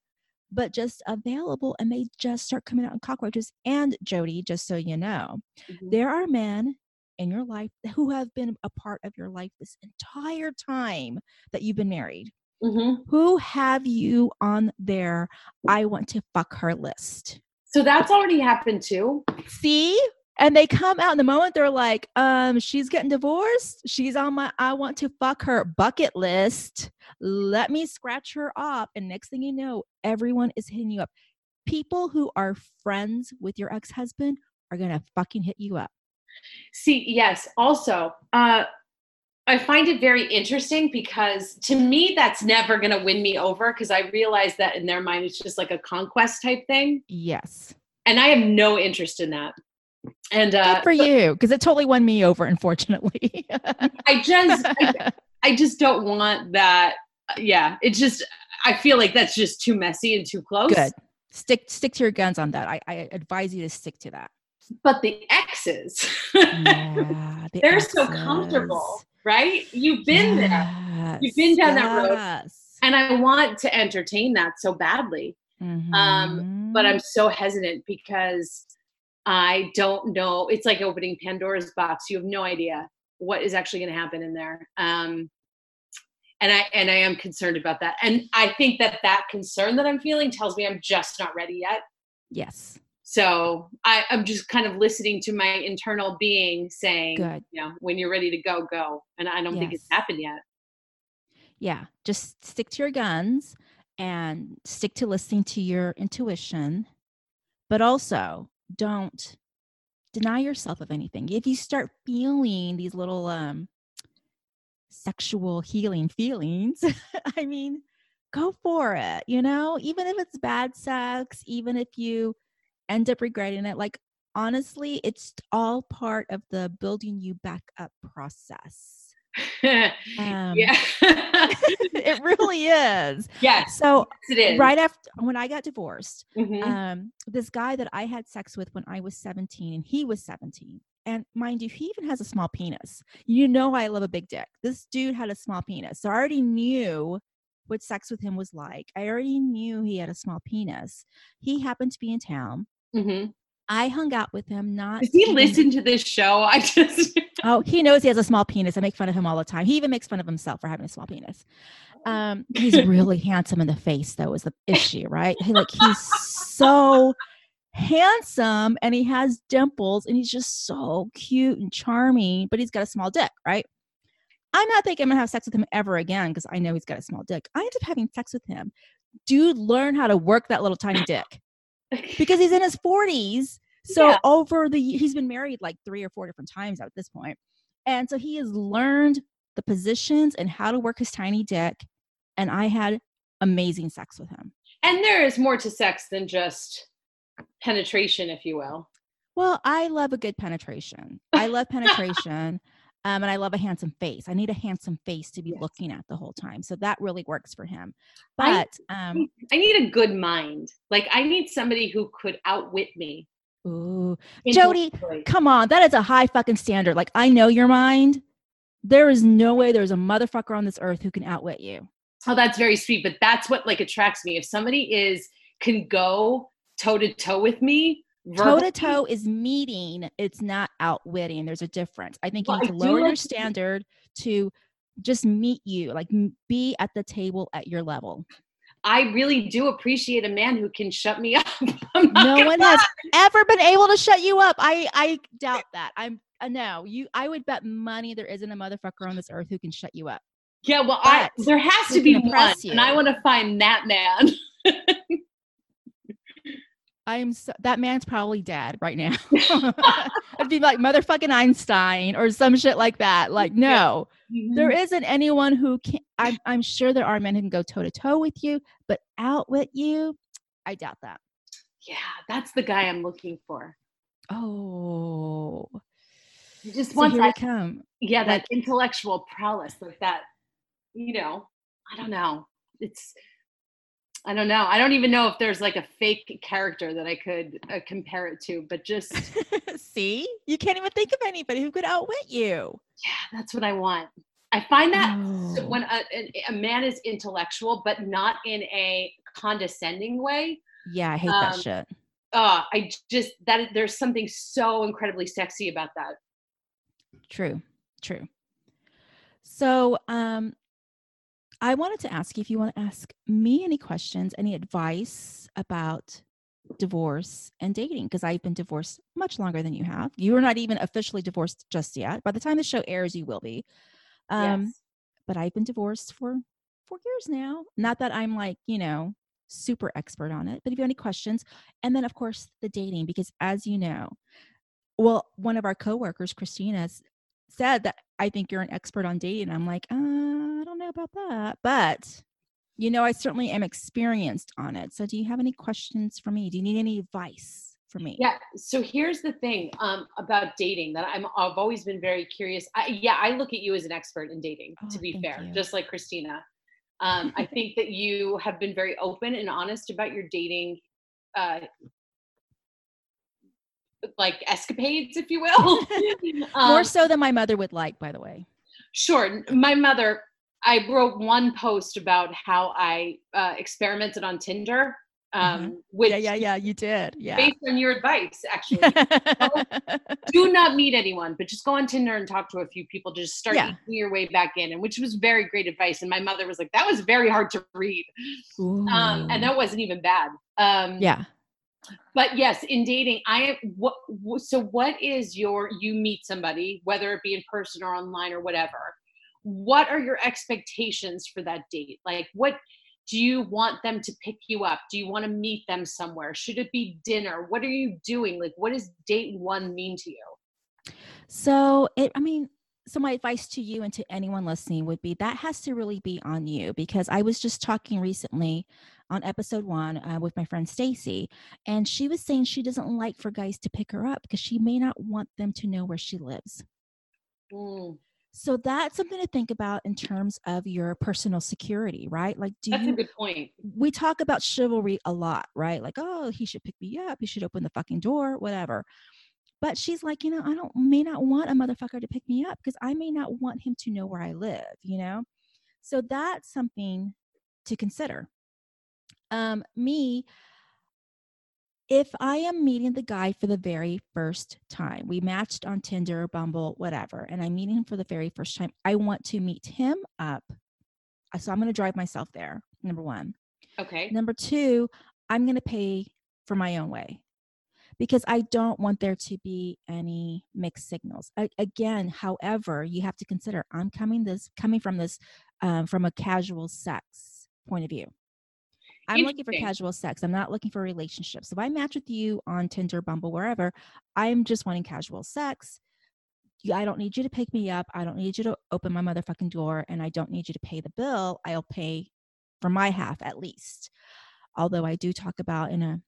but just available and they just start coming out in cockroaches. And jody just so you know mm-hmm. there are men in your life who have been a part of your life this entire time that you've been married Mm-hmm. Who have you on their I want to fuck her list? So that's already happened too. See? And they come out in the moment they're like, um, she's getting divorced. She's on my I want to fuck her bucket list. Let me scratch her off. And next thing you know, everyone is hitting you up. People who are friends with your ex-husband are gonna fucking hit you up. See, yes. Also, uh, I find it very interesting because to me, that's never going to win me over because I realize that in their mind, it's just like a conquest type thing. Yes. and I have no interest in that. And uh, Good for you, because it totally won me over. Unfortunately, I just, I, I just don't want that. Yeah, it's just, I feel like that's just too messy and too close. Good. Stick stick to your guns on that. I, I advise you to stick to that. But the exes, Yeah, the they're so comfortable. Right? You've been there, You've been down that road. and I want to entertain that so badly. Um, but. I'm so hesitant because I don't know. It's like opening Pandora's box. You have no idea what is actually going to happen in there. Um, and I and I am concerned about that. And I think that that concern that I'm feeling tells me I'm just not ready yet. yes, So I, I'm just kind of listening to my internal being saying, Good. you know, when you're ready to go, go. And I don't think it's happened yet. yeah. Just stick to your guns and stick to listening to your intuition, but also don't deny yourself of anything. If you start feeling these little um sexual healing feelings, I mean, go for it, you know, even if it's bad sex, even if you end up regretting it, like honestly, it's all part of the building you back up process. Um, yeah. it really is. Yeah. So, is. right after when I got divorced, Mhm. um, this guy that I had sex with when I was 17 and he was 17. And mind you, he even has a small penis. You know, I love a big dick. This dude had a small penis. So I already knew what sex with him was like. I already knew he had a small penis. He happened to be in town. Mhm. I hung out with him. Not Does he even- listen to this show? I just Oh, he knows he has a small penis. I make fun of him all the time. He even makes fun of himself for having a small penis. Um, he's really handsome in the face, though, is the issue, right? He, like he's so handsome and he has dimples and he's just so cute and charming, but he's got a small dick, right? I'm not thinking I'm gonna have sex with him ever again because I know he's got a small dick. I end up having sex with him. Dude, learn how to work that little tiny dick because he's in his 40s. So Yeah. over the he's been married like three or four different times at this point. And so he has learned the positions and how to work his tiny dick. And I had amazing sex with him. and there is more to sex than just penetration, if you will. Well, I love a good penetration. I love penetration. Um, and I love a handsome face. I need a handsome face to be Yes. looking at the whole time. So that really works for him. I- But um, I need a good mind. Like I need somebody who could outwit me. ooh, Jody. Come on, that is a high fucking standard. Like I know your mind. There is no way there's a motherfucker on this earth who can outwit you. Oh, that's very sweet. But that's what like attracts me. If somebody is can go toe to toe with me, Toe to toe is meeting. It's not outwitting. There's a difference. I think you Well, need to lower your like standard to just meet you, like be at the table at your level. I really do appreciate a man who can shut me up. No one has ever been able to shut you up. I I doubt that. I'm uh, no. You. I would bet money there isn't a motherfucker on this earth who can shut you up. Yeah, well, I, there has to be one, impress and I want to find that man. I'm so, that man's probably dead right now. I'd be like motherfucking Einstein or some shit like that. Like, no, there Mm-hmm. isn't anyone who can. I'm, I'm sure there are men who can go toe to toe with you, but outwit you, I doubt that. yeah, that's the guy I'm looking for. Oh, He just so wants that, come. yeah, that like- intellectual prowess, like that. You know, I don't know. It's, I don't know. I don't even know if there's like a fake character that I could uh, compare it to, but just See, you can't even think of anybody who could outwit you. yeah, that's what I want. I find that Oh. when a, a, a man is intellectual, but not in a condescending way, Yeah, I hate Um, that shit. uh, I just that there's something so incredibly sexy about that. True, true. So, um, I wanted to ask you if you want to ask me any questions, any advice about divorce and dating, because I've been divorced much longer than you have. You are not even officially divorced just yet. By the time the show airs, you will be. Um, yes. but I've been divorced for four years now. Not that I'm like, you know, super expert on it, but if you have any questions, and then of course the dating, because as you know, well, one of our coworkers, Christina, said that I think you're an expert on dating. I'm like, uh, I don't know about that, but you know, I certainly am experienced on it. So, do you have any questions for me? Do you need any advice? for me. Yeah. So here's the thing um, about dating that I'm I've always been very curious. I, yeah, I look at you as an expert in dating. Oh, to be fair, you. just like Christina, um, I think that you have been very open and honest about your dating. Uh, like escapades, if you will. More Um, so than my mother would like, by the way. Sure. My mother, I wrote one post about how I uh, experimented on Tinder, um, Mm-hmm. Yeah, yeah, yeah. You did. Yeah. based on your advice, actually. Do not meet anyone, but just go on Tinder and talk to a few people to just start Yeah. eating your way back in, and which was very great advice. And my mother was like, "That was very hard to read," um, and that wasn't even bad. Um, yeah. But yes in dating i what so what is your you meet somebody whether it be in person or online or whatever what are your expectations for that date? Like what do you want them to pick you up? Do you want to meet them somewhere? Should it be dinner? What are you doing? Like what does date one mean to you? So it, I mean, so my advice to you and to anyone listening would be that has to really be on you because I was just talking recently on episode one uh, with my friend Stacy, and she was saying she doesn't like for guys to pick her up because she may not want them to know where she lives. Mm, So that's something to think about in terms of your personal security, right? Like, do that's you a good point we talk about chivalry a lot, right? Like, oh, he should pick me up. He should open the fucking door, whatever. But she's like, you know, I don't may not want a motherfucker to pick me up because I may not want him to know where I live, you know? So that's something to consider. Um, me, if I am meeting the guy for the very first time, we matched on Tinder, Bumble, whatever, and I'm meeting him for the very first time, I want to meet him up. Uh, So I'm going to drive myself there, number one. okay Number two, I'm going to pay for my own way because I don't want there to be any mixed signals. A- again, however, you have to consider I'm coming this coming from this um, from a casual sex point of view. I'm looking for casual sex. I'm not looking for relationships. If I match with you on Tinder, Bumble, wherever, I'm just wanting casual sex. I don't need you to pick me up. I don't need you to open my motherfucking door, and I don't need you to pay the bill. I'll pay for my half at least. Although I do talk about in a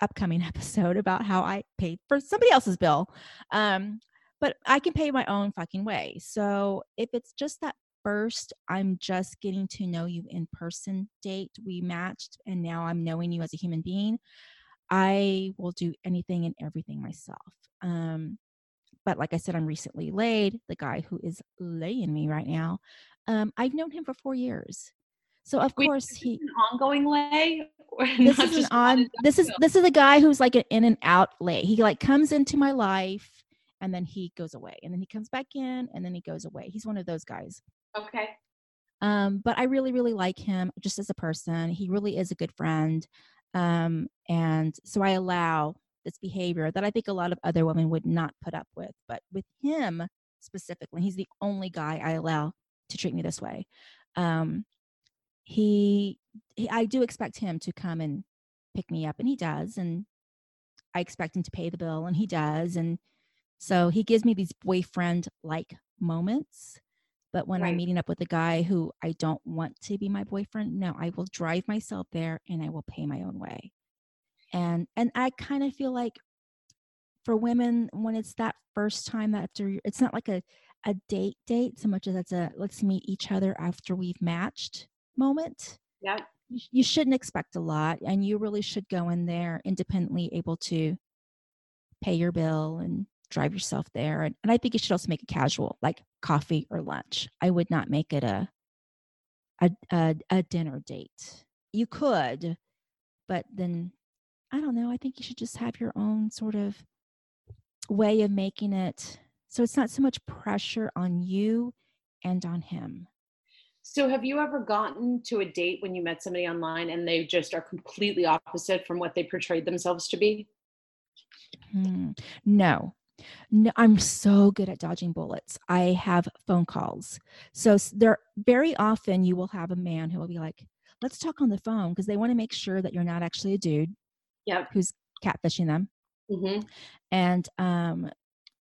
upcoming episode about how I paid for somebody else's bill. Um, but I can pay my own fucking way. So if it's just that first, I'm just getting to know you in person date, we matched, and now I'm knowing you as a human being, I will do anything and everything myself. Um, but like I said, I'm recently laid. The guy who is laying me right now, um, I've known him for four years. So of Wait, course he an ongoing lay this is an on this is this is a guy who's like an in and out lay he like comes into my life and then he goes away and then he comes back in and then he goes away he's one of those guys okay. Um but i really really like him just as a person he really is a good friend um and so i allow this behavior that i think a lot of other women would not put up with but with him specifically he's the only guy i allow to treat me this way. Um he, he i do expect him to come and pick me up and he does and i expect him to pay the bill and he does and so he gives me these boyfriend like moments but when i'm meeting up with a guy who i don't want to be my boyfriend no i will drive myself there and i will pay my own way. And and i kind of feel like for women when it's that first time that after it's not like a a date date so much as it's a let's meet each other after we've matched moment yeah you, you shouldn't expect a lot and you really should go in there independently able to pay your bill and drive yourself there and, and i think you should also make it casual like coffee or lunch i would not make it a a, a, a dinner date you could but then i don't know i think you should just have your own sort of way of making it so it's not so much pressure on you and on him So, have you ever gotten to a date when you met somebody online and they just are completely opposite from what they portrayed themselves to be? Hmm. No. No, I'm so good at dodging bullets. I have phone calls. So there very often you will have a man who will be like, "Let's talk on the phone" because they want to make sure that you're not actually a dude Yep. who's catfishing them. hmm And um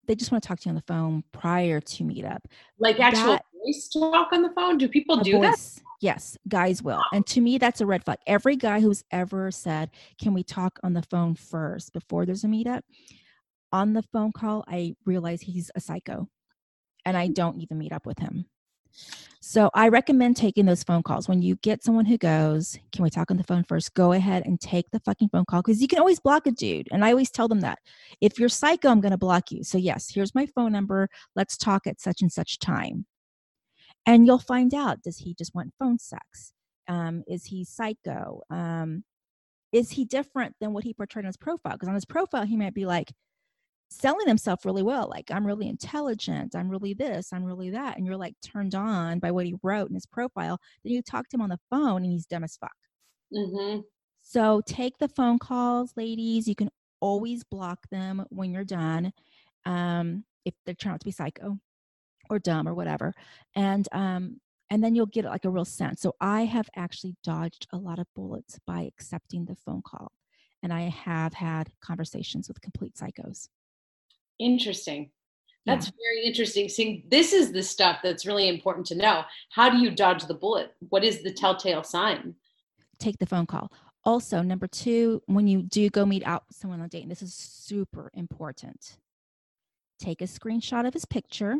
they just want to talk to you on the phone prior to meet up. Like actual That- voice talk on the phone? Do people do voice. Yes, guys will. And to me, that's a red flag. Every guy who's ever said, Can we talk on the phone first before there's a meetup? On the phone call, I realize he's a psycho and I don't even meet up with him. So I recommend taking those phone calls. When you get someone who goes, Can we talk on the phone first? Go ahead and take the fucking phone call because you can always block a dude. And I always tell them that. If you're psycho, I'm going to block you. So, yes, here's my phone number. Let's talk at such and such time and you'll find out does he just want phone sex um, is he psycho um, is he different than what he portrayed on his profile because on his profile he might be like selling himself really well like i'm really intelligent i'm really this i'm really that and you're like turned on by what he wrote in his profile then you talk to him on the phone and he's dumb as fuck. Mm-hmm. so take the phone calls ladies you can always block them when you're done um, if they turn out to be psycho or dumb or whatever and um and then you'll get like a real sense. So i have actually dodged a lot of bullets by accepting the phone call and i have had conversations with complete psychos Interesting. Yeah. That's very interesting. Seeing this is the stuff that's really important to know. How do you dodge the bullet? What is the telltale sign? take the phone call also number two when you do go meet out with someone on a date and this is super important take a screenshot of his picture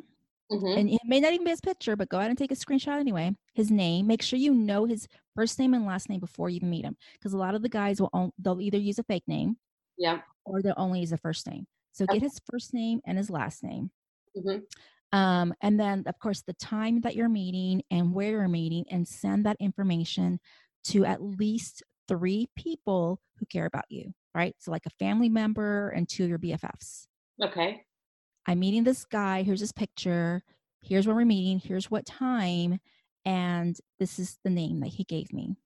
Mhm. and it may not even be his picture, but go ahead and take a screenshot anyway. His name. Make sure you know his first name and last name before you even meet him, because a lot of the guys will they'll either use a fake name Yeah. or they'll only use a first name. So get his first name and his last name. Mhm. Um, and then, of course, the time that you're meeting and where you're meeting, and send that information to at least three people who care about you, right? So, like a family member and two of your BFFs. Okay. I'm meeting this guy. Here's his picture. Here's where we're meeting. Here's what time. And this is the name that he gave me.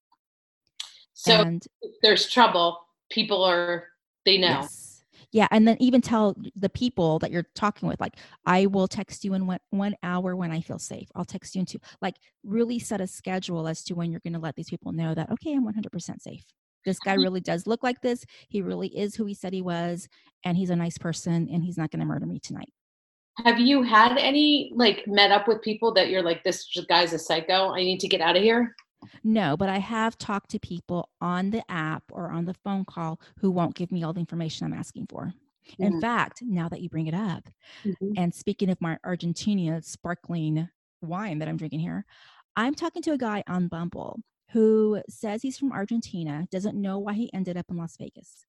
So and if there's trouble, people are they know. yes. Yeah. And then even tell the people that you're talking with, like, I will text you in one, one hour when I feel safe. I'll text you in two. Like, really set a schedule as to when you're going to let these people know that, okay, I'm 100% safe. This guy mm-hmm. really does look like this. He really is who he said he was. And he's a nice person and he's not going to murder me tonight. Have you had any like met up with people that you're like, this guy's a psycho? I need to get out of here. No, but I have talked to people on the app or on the phone call who won't give me all the information I'm asking for. In Mhm. fact, now that you bring it up, Mhm. and speaking of my Argentina sparkling wine that I'm drinking here, I'm talking to a guy on Bumble who says he's from Argentina, doesn't know why he ended up in Las Vegas.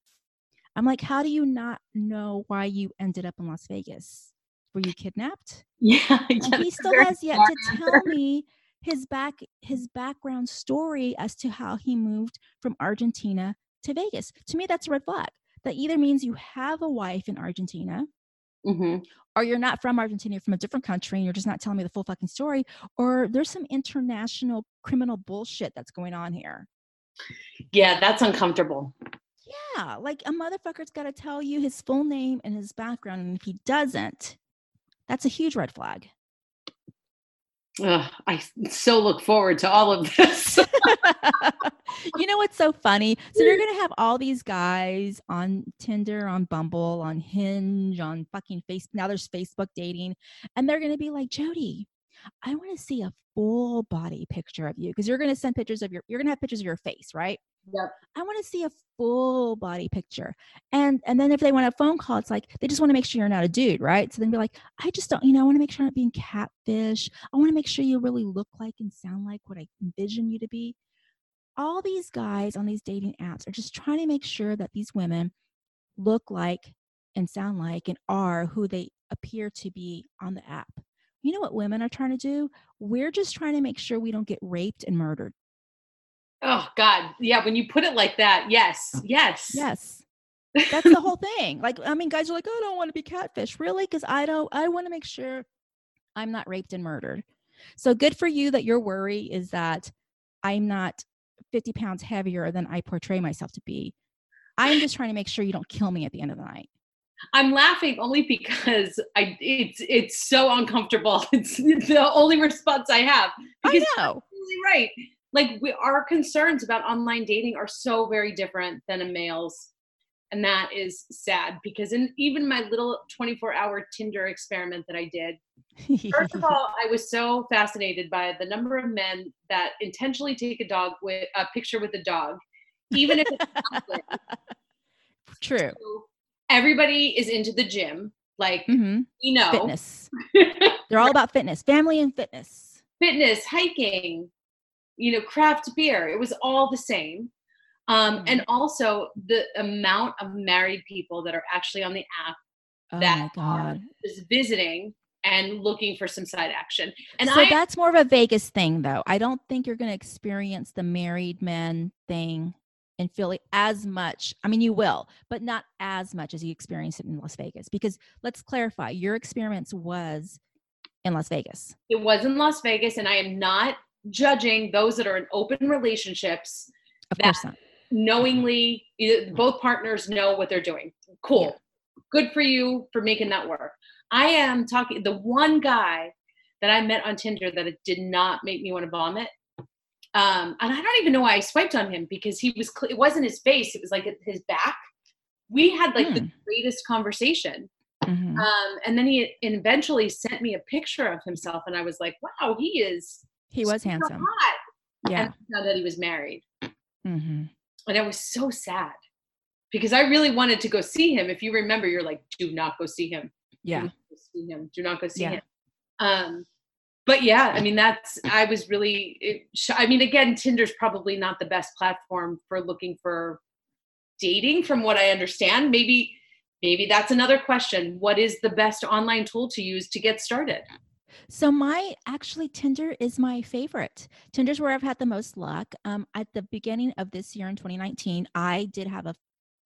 I'm like, how do you not know why you ended up in Las Vegas? Were you kidnapped? Yeah. and yeah, he still has yet to tell me his back his background story as to how he moved from Argentina to Vegas. To me, that's a red flag. That either means you have a wife in Argentina, Mhm. or you're not from Argentina, you're from a different country, and you're just not telling me the full fucking story, or there's some international criminal bullshit that's going on here. Yeah, that's uncomfortable. Yeah, like a motherfucker's got to tell you his full name and his background, and if he doesn't, that's a huge red flag. Ugh, I so look forward to all of this. you know what's so funny? So you're mm. gonna have all these guys on Tinder, on Bumble, on Hinge, on fucking Facebook. Now there's Facebook dating, and they're gonna be like, Jody, I want to see a full body picture of you because you're gonna send pictures of your. You're gonna have pictures of your face, right? Yep. I want to see a full body picture. And and then if they want a phone call, it's like they just want to make sure you're not a dude, right? So then be like, I just don't, you know, I want to make sure I'm not being catfish. I want to make sure you really look like and sound like what I envision you to be. All these guys on these dating apps are just trying to make sure that these women look like and sound like and are who they appear to be on the app. You know what women are trying to do? We're just trying to make sure we don't get raped and murdered. Oh God. Yeah, when you put it like that, yes. Yes. Yes. That's the whole thing. Like, I mean, guys are like, oh, I don't want to be catfish. Really? Because I don't, I want to make sure I'm not raped and murdered. So good for you that your worry is that I'm not 50 pounds heavier than I portray myself to be. I'm just trying to make sure you don't kill me at the end of the night. I'm laughing only because I it's it's so uncomfortable. It's the only response I have. Because I know. you're really right. Like we, our concerns about online dating are so very different than a male's. and that is sad because in even my little 24 hour tinder experiment that i did first of all i was so fascinated by the number of men that intentionally take a dog with a picture with a dog even if it's true. So everybody is into the gym like mm-hmm. you know. Fitness. They're all about fitness family and fitness. Fitness hiking you know craft beer it was all the same um, and mm-hmm. also the amount of married people that are actually on the app oh that are just visiting and looking for some side action. And so I, that's more of a Vegas thing, though. I don't think you're going to experience the married men thing in Philly as much. I mean, you will, but not as much as you experience it in Las Vegas. Because let's clarify, your experience was in Las Vegas. It was in Las Vegas, and I am not judging those that are in open relationships. Of course not knowingly both partners know what they're doing cool yeah. good for you for making that work i am talking the one guy that i met on tinder that it did not make me want to vomit um, and i don't even know why i swiped on him because he was it wasn't his face it was like his back we had like mm. the hmm. greatest conversation mm-hmm. um, and then he eventually sent me a picture of himself and i was like wow he is he was handsome hot. yeah now that he was married mm-hmm and I was so sad because I really wanted to go see him. If you remember, you're like, do not go see him. Yeah. Do not go see him. Do not go see yeah. him. Um, but yeah, I mean, that's, I was really, it, I mean, again, Tinder's probably not the best platform for looking for dating from what I understand. Maybe, maybe that's another question. What is the best online tool to use to get started? So my actually Tinder is my favorite. Tinder's where I've had the most luck. Um, at the beginning of this year in 2019, I did have a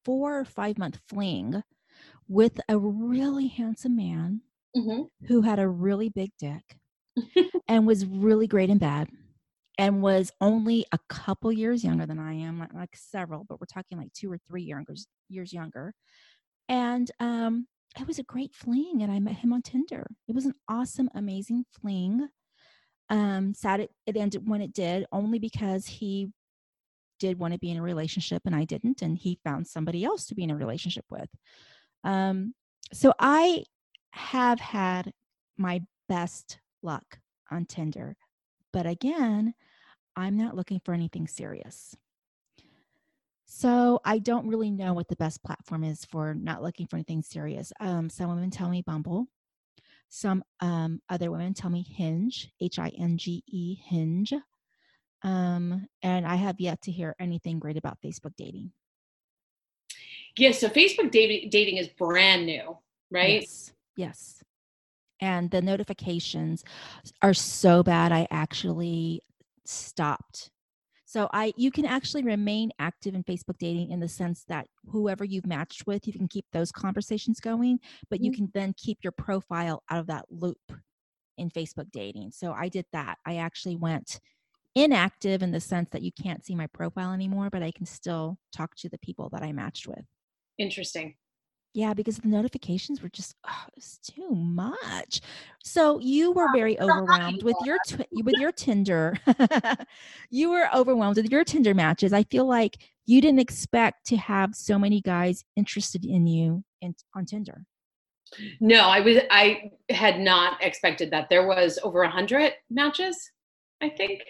four or five month fling with a really handsome man mm-hmm. who had a really big dick and was really great in bed and was only a couple years younger than I am, like, like several, but we're talking like two or three years years younger. And um, it was a great fling and I met him on Tinder. It was an awesome, amazing fling. Um, sad it, it ended when it did, only because he did want to be in a relationship and I didn't, and he found somebody else to be in a relationship with. Um, so I have had my best luck on Tinder. But again, I'm not looking for anything serious. So I don't really know what the best platform is for not looking for anything serious. Um, some women tell me Bumble. Some um, other women tell me Hinge, H I N G E, Hinge. Um, and I have yet to hear anything great about Facebook dating. Yeah, so Facebook dating dating is brand new, right? Yes. Yes. And the notifications are so bad. I actually stopped so I you can actually remain active in Facebook dating in the sense that whoever you've matched with, you can keep those conversations going, but you mm-hmm. can then keep your profile out of that loop in Facebook dating. So I did that. I actually went inactive in the sense that you can't see my profile anymore, but I can still talk to the people that I matched with. Interesting. Yeah, because the notifications were just oh, it's too much. So you were very overwhelmed with your tw- with your Tinder. you were overwhelmed with your Tinder matches. I feel like you didn't expect to have so many guys interested in you in, on Tinder. No, I was I had not expected that. There was over a hundred matches, I think.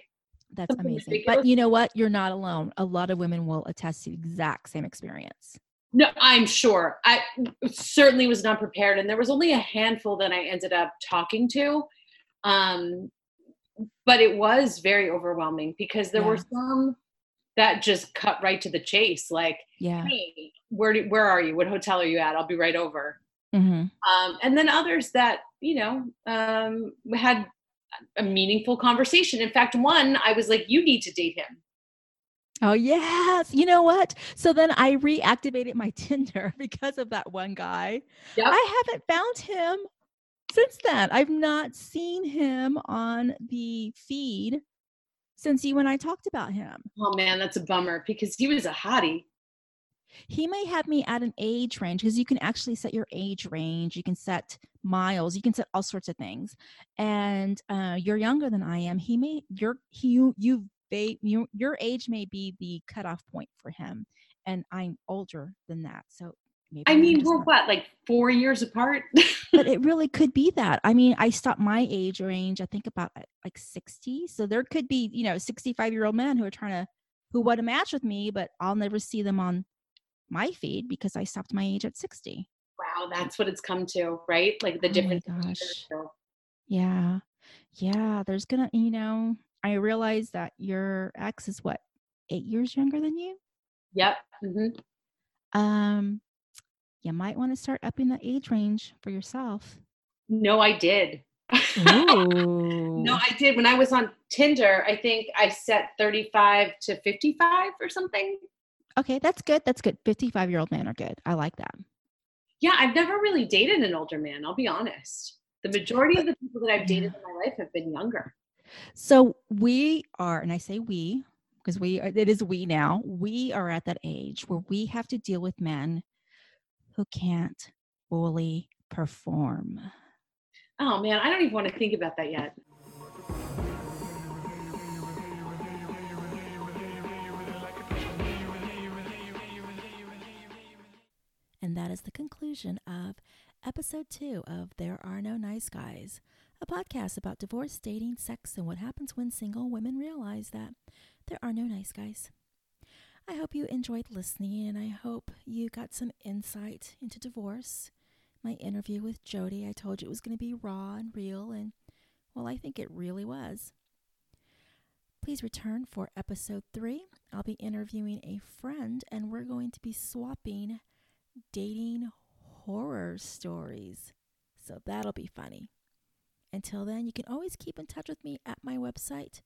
That's Something amazing. Ridiculous. But you know what? You're not alone. A lot of women will attest to the exact same experience. No, I'm sure. I certainly was not prepared, and there was only a handful that I ended up talking to. Um, but it was very overwhelming because there yeah. were some that just cut right to the chase. Like, yeah, hey, where do, where are you? What hotel are you at? I'll be right over. Mm-hmm. Um, and then others that you know um, had a meaningful conversation. In fact, one I was like, "You need to date him." Oh, yes. You know what? So then I reactivated my Tinder because of that one guy. Yep. I haven't found him since then. I've not seen him on the feed since you and I talked about him. Oh, man, that's a bummer because he was a hottie. He may have me at an age range because you can actually set your age range. You can set miles. You can set all sorts of things. And uh, you're younger than I am. He may you're he you you've they you, your age may be the cutoff point for him and I'm older than that. So maybe I mean, we're not. what, like four years apart? but it really could be that. I mean, I stopped my age range, I think about uh, like 60. So there could be, you know, 65 year old men who are trying to, who want to match with me, but I'll never see them on my feed because I stopped my age at 60. Wow, that's what it's come to, right? Like the oh difference. gosh. Yeah. Yeah. There's gonna, you know, I realize that your ex is what, eight years younger than you? Yep. Mm-hmm. Um, you might want to start upping the age range for yourself. No, I did. no, I did. When I was on Tinder, I think I set 35 to 55 or something. Okay, that's good. That's good. 55 year old men are good. I like that. Yeah, I've never really dated an older man, I'll be honest. The majority of the people that I've dated in my life have been younger. So we are, and I say we because we are, it is we now. We are at that age where we have to deal with men who can't fully perform. Oh man, I don't even want to think about that yet. And that is the conclusion of episode two of There Are No Nice Guys, a podcast about divorce, dating, sex, and what happens when single women realize that there are no nice guys. I hope you enjoyed listening and I hope you got some insight into divorce. My interview with Jody, I told you it was going to be raw and real, and well, I think it really was. Please return for episode three. I'll be interviewing a friend, and we're going to be swapping dating horror stories. So that'll be funny. Until then, you can always keep in touch with me at my website,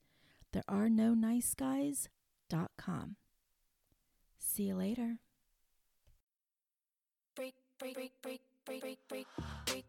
therearenoniceguys.com. See you later. Break, break, break, break, break, break, break.